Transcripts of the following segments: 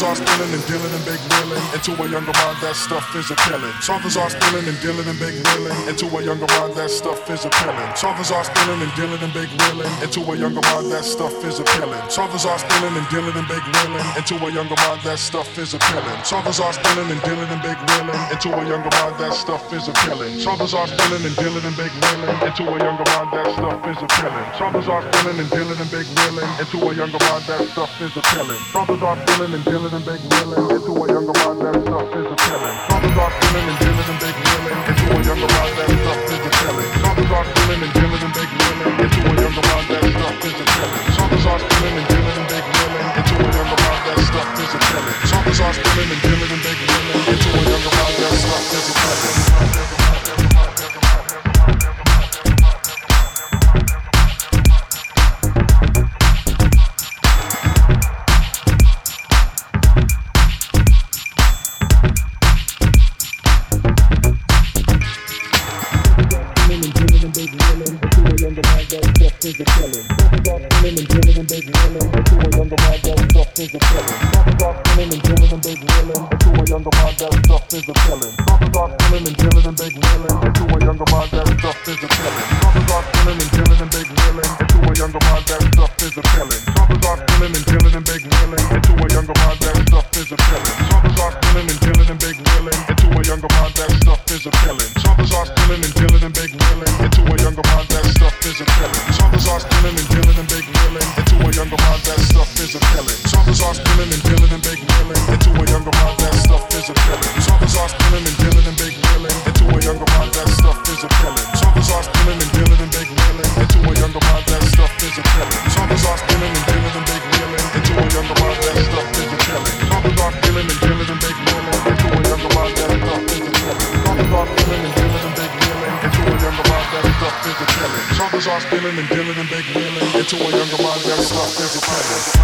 Fathers are stealing and dealing and big willing. Into a younger mind, that stuff is a appealing. Fathers are stealing and dealing and big willing. Into a younger mind, that stuff is a appealing. Fathers are stealing and dealing and big willing. Into a younger mind, that stuff is a appealing. Fathers are stealing and dealing and big willing. Into a younger mind, that stuff is a appealing. Fathers are stealing and dealing and big willing. Into a younger mind, that stuff is a appealing. Fathers are stealing and dealing and big willing. Into a younger mind, that stuff is appealing. Fathers are stealing and dealing and big willing. Into a younger mind, that stuff is appealing. Fathers are stealing and dealing dealing and big willing into a younger mind that stuff is a killing. Brothers are dealing and dealing and big willing into a younger mind that stuff is a killing. Brothers are dealing and dealing and big willing into a younger mind that stuff is a killing. Brothers are dealing and dealing and big willing into a younger mind that stuff is a killing. Brothers are dealing and dealing and dealing and big wheeling into a younger body, that stopped as a.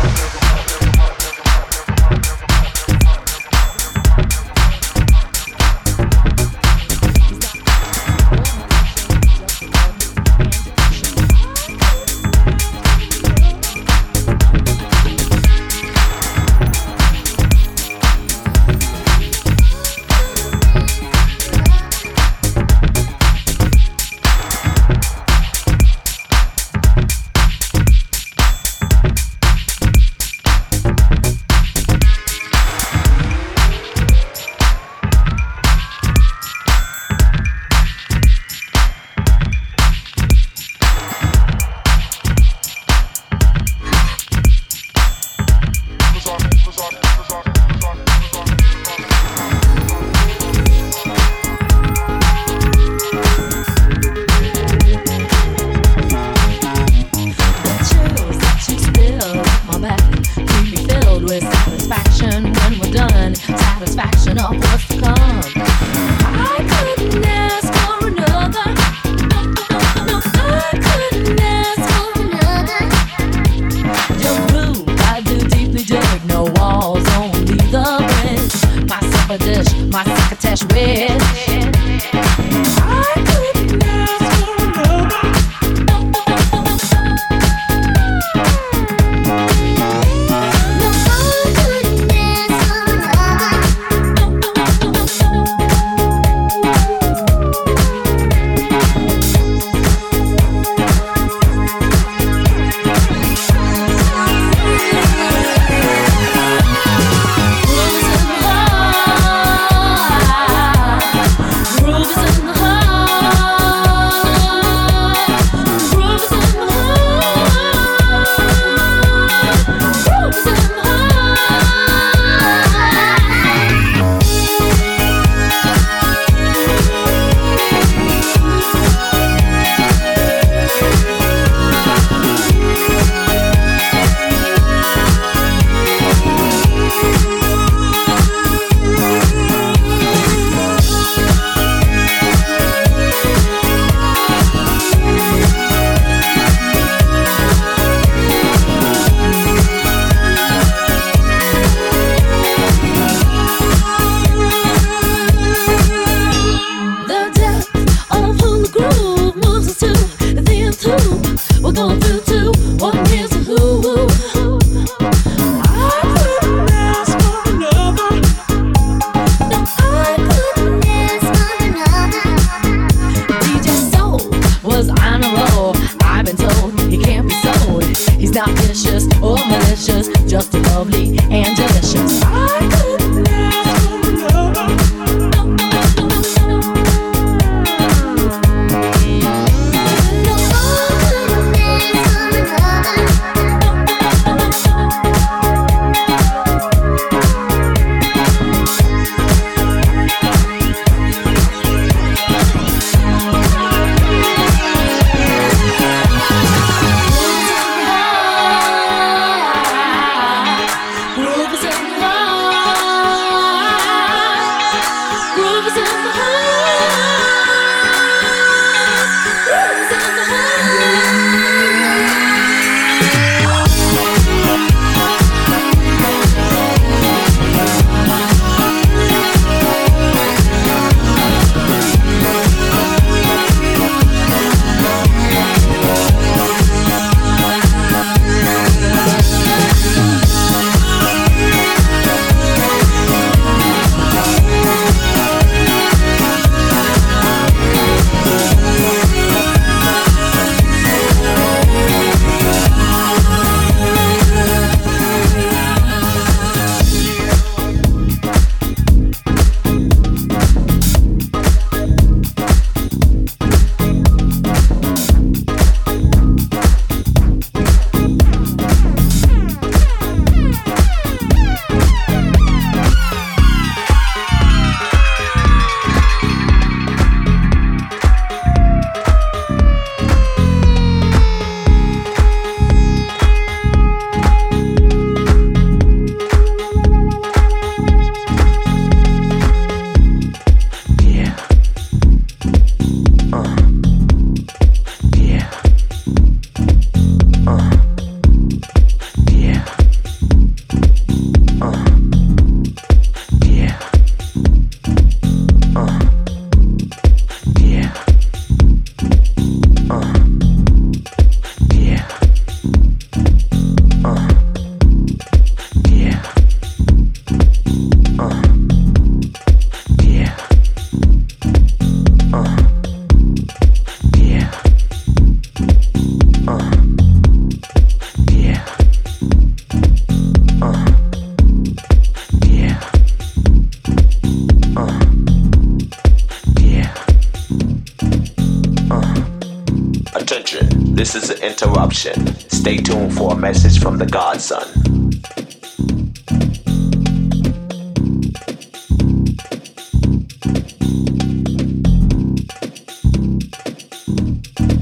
of the Godson.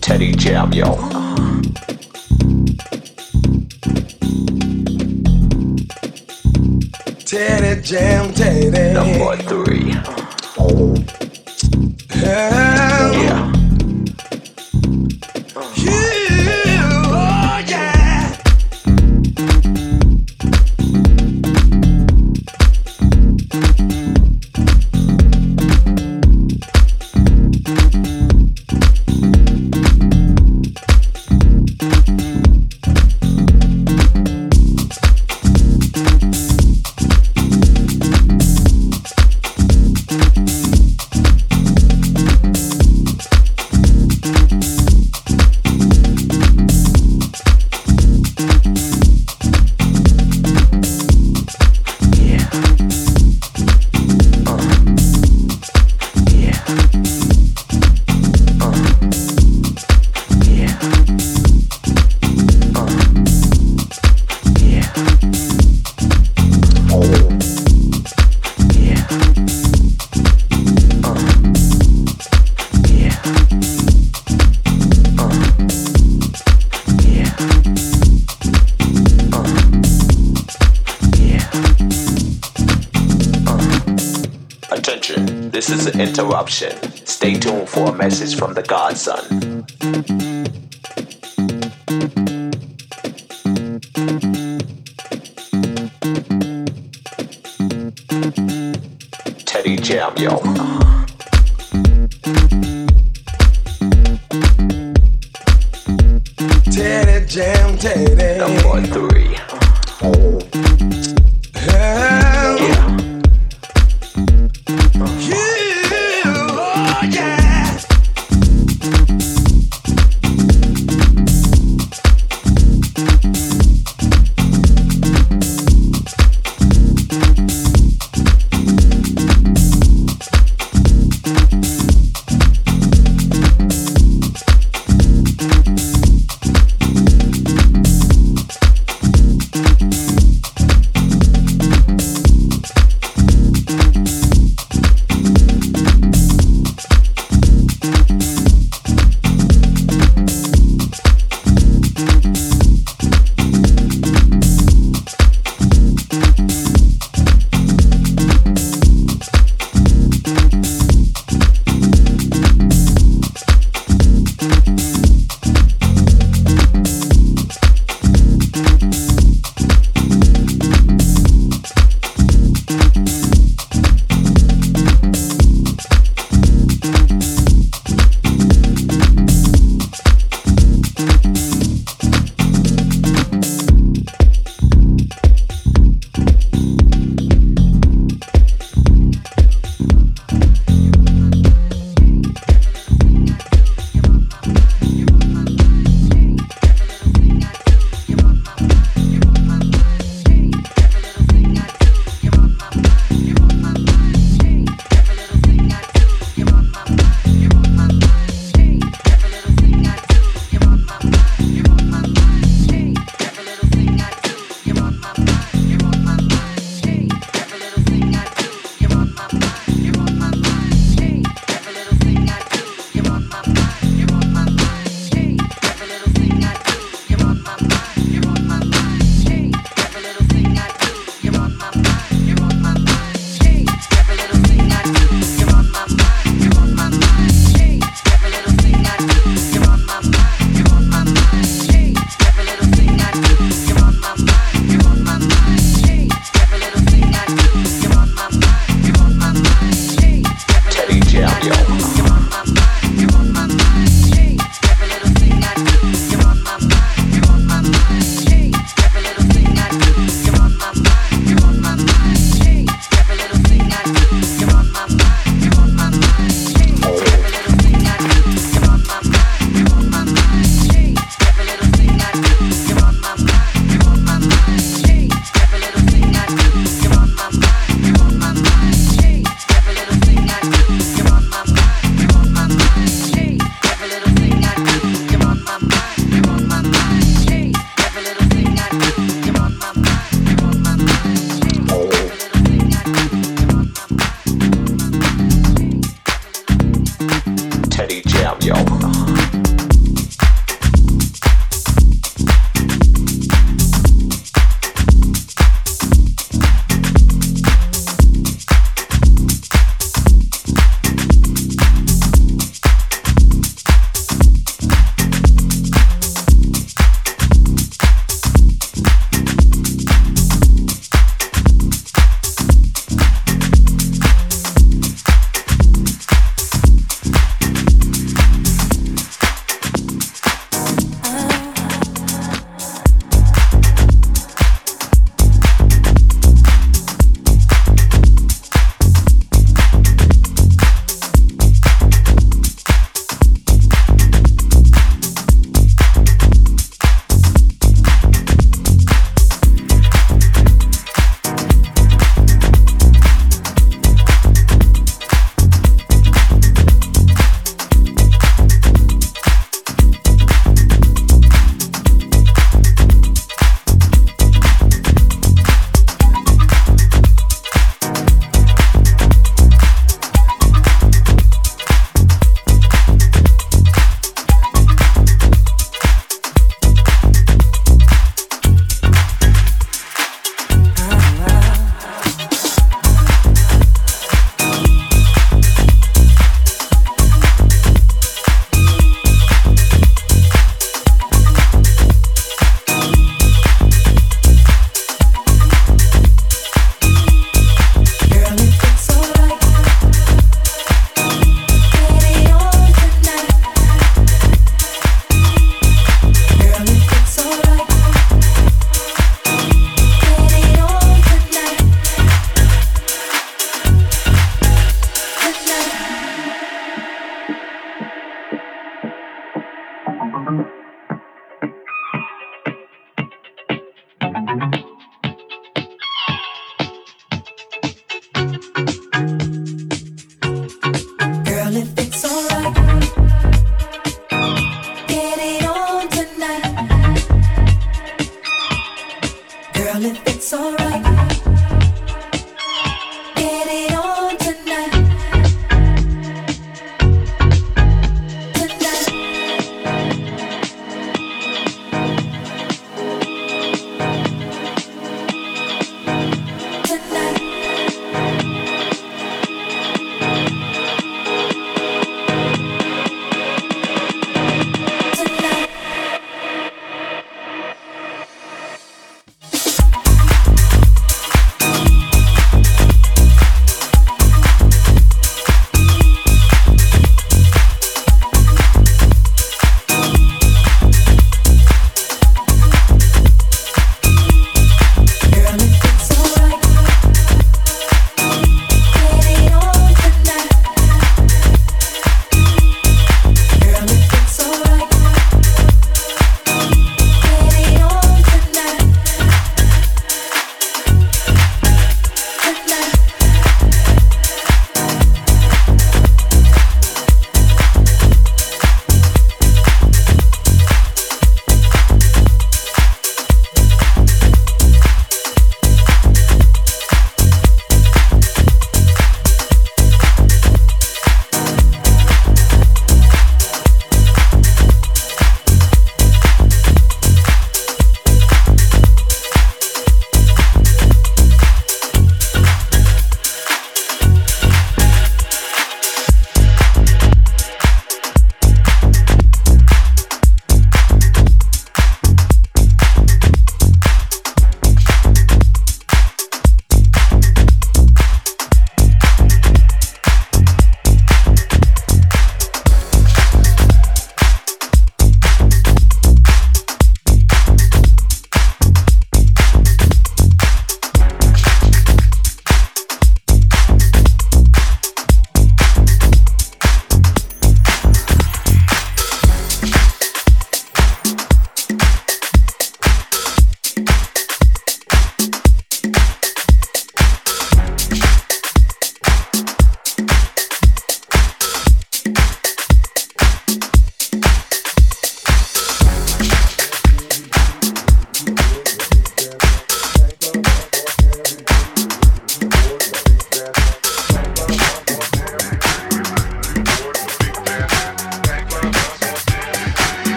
Teddy Jamio. Teddy Jam Teddy. Number three. Interruption. Stay tuned for a message from the Godson. Teddy Jam, yo.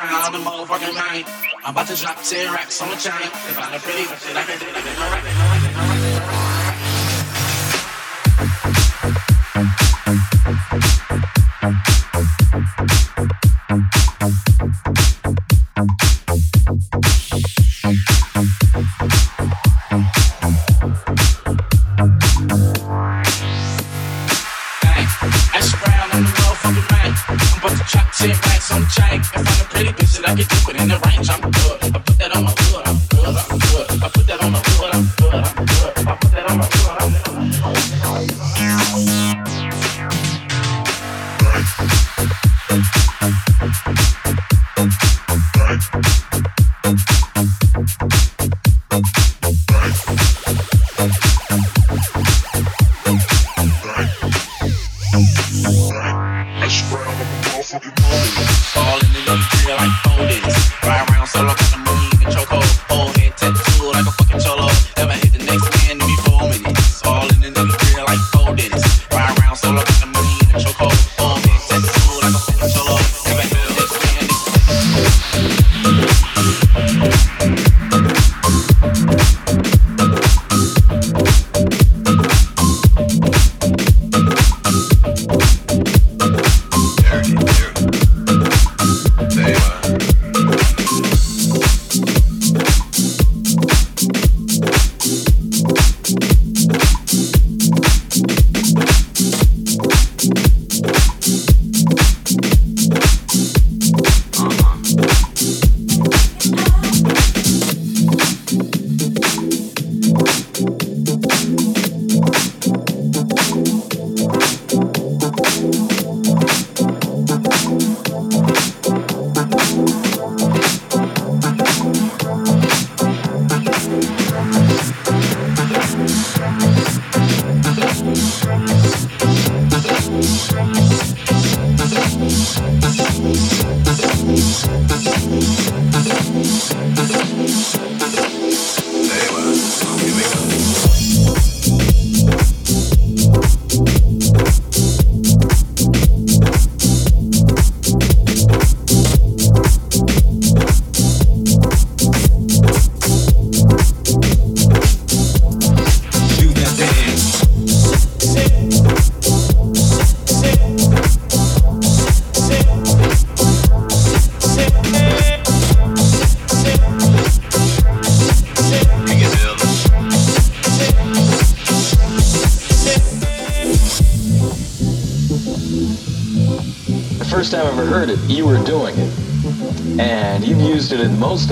I'm the muthafuckin' man. I'm about to drop 10 racks on the chain. If I'm pretty, shit, I can do it. first I it, you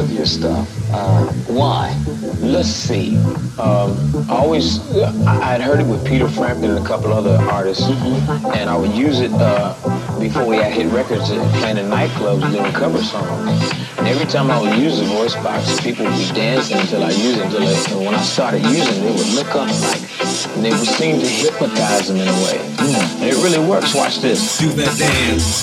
of your stuff. Uh, why? Let's see. Um, I always, I had heard it with Peter Frampton and a couple other artists, and I would use it uh, before we had hit records and playing in nightclubs doing cover songs. And every time I would use the voice box, people would be dancing until I used it. Until they, and when I started using it, they would look up like, and they would seem to hypnotize them in a way. And it really works. Watch this. Do that dance.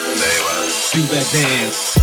Do that dance.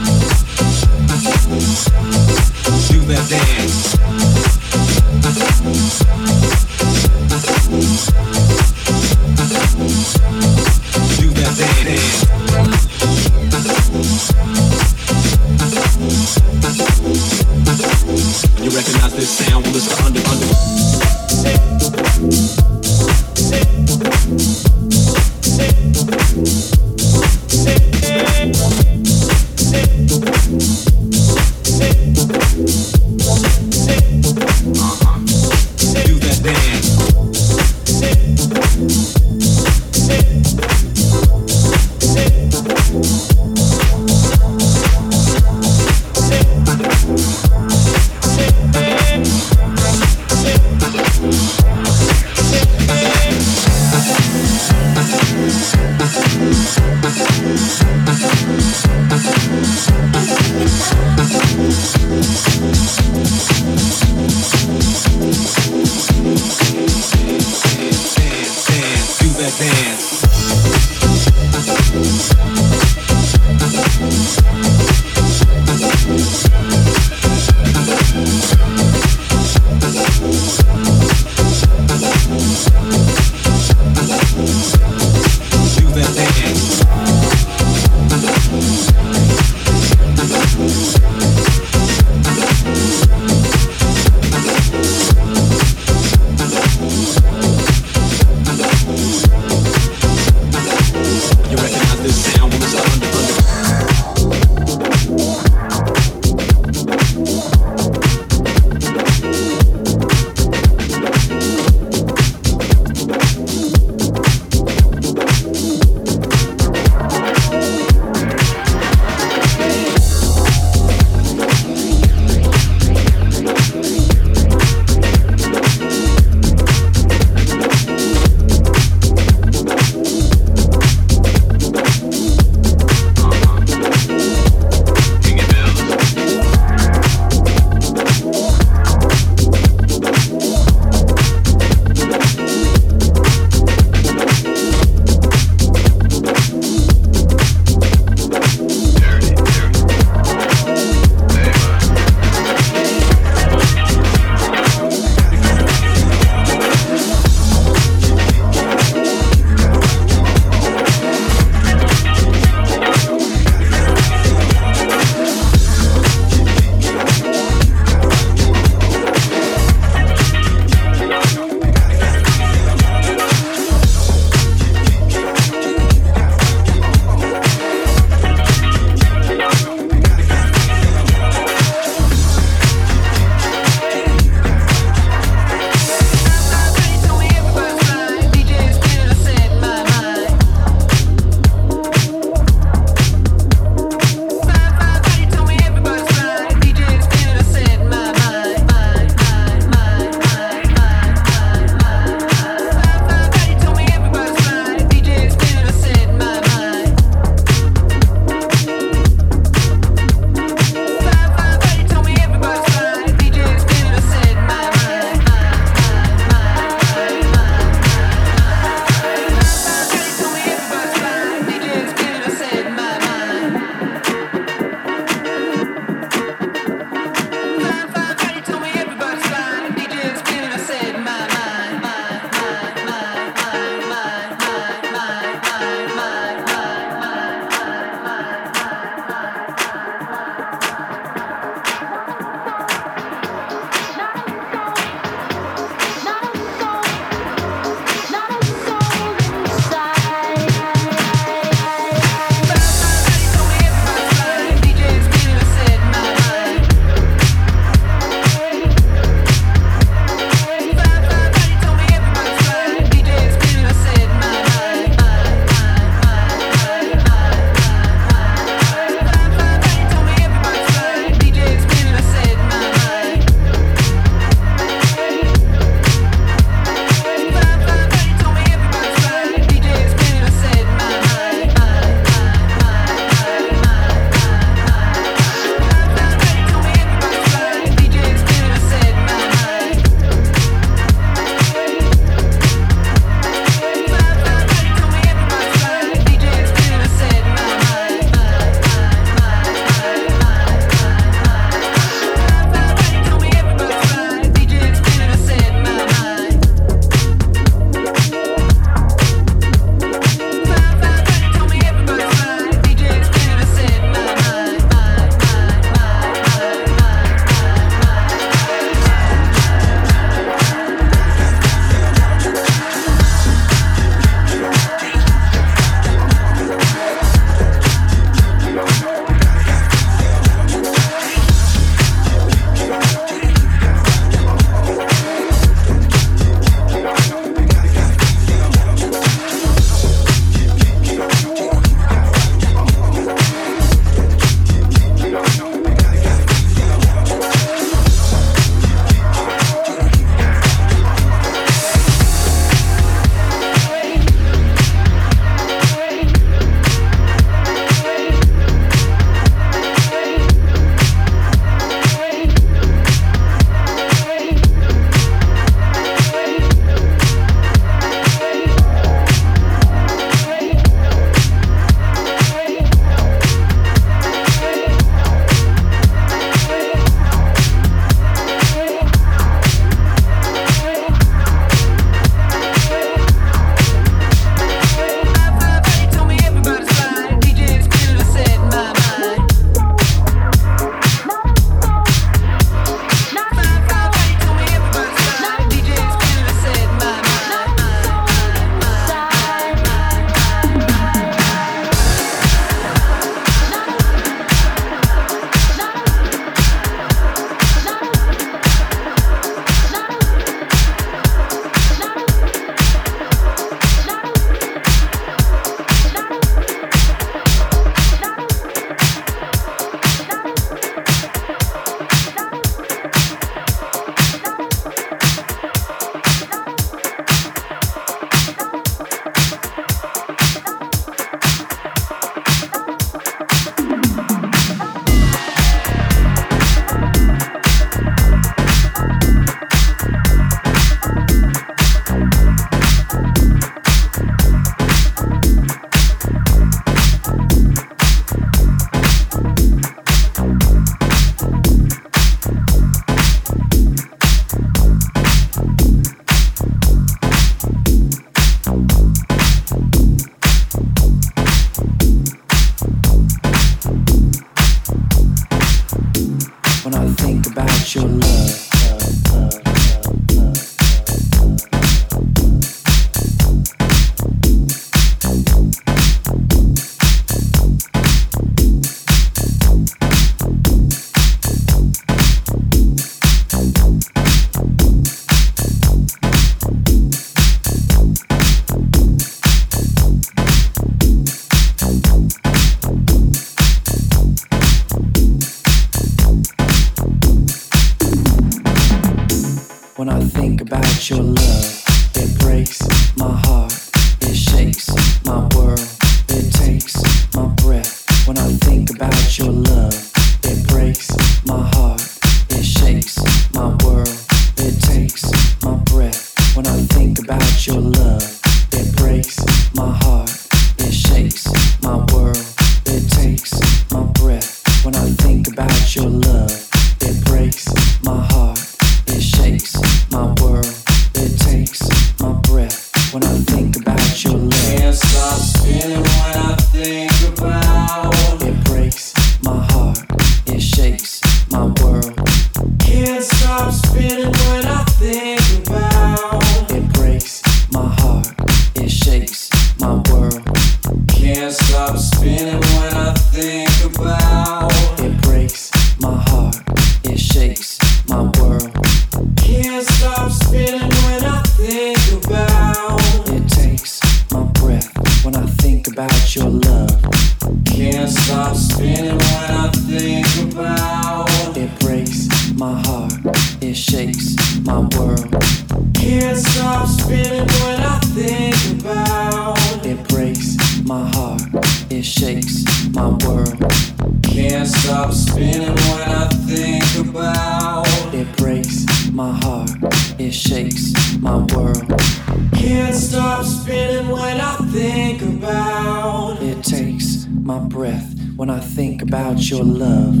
Your love.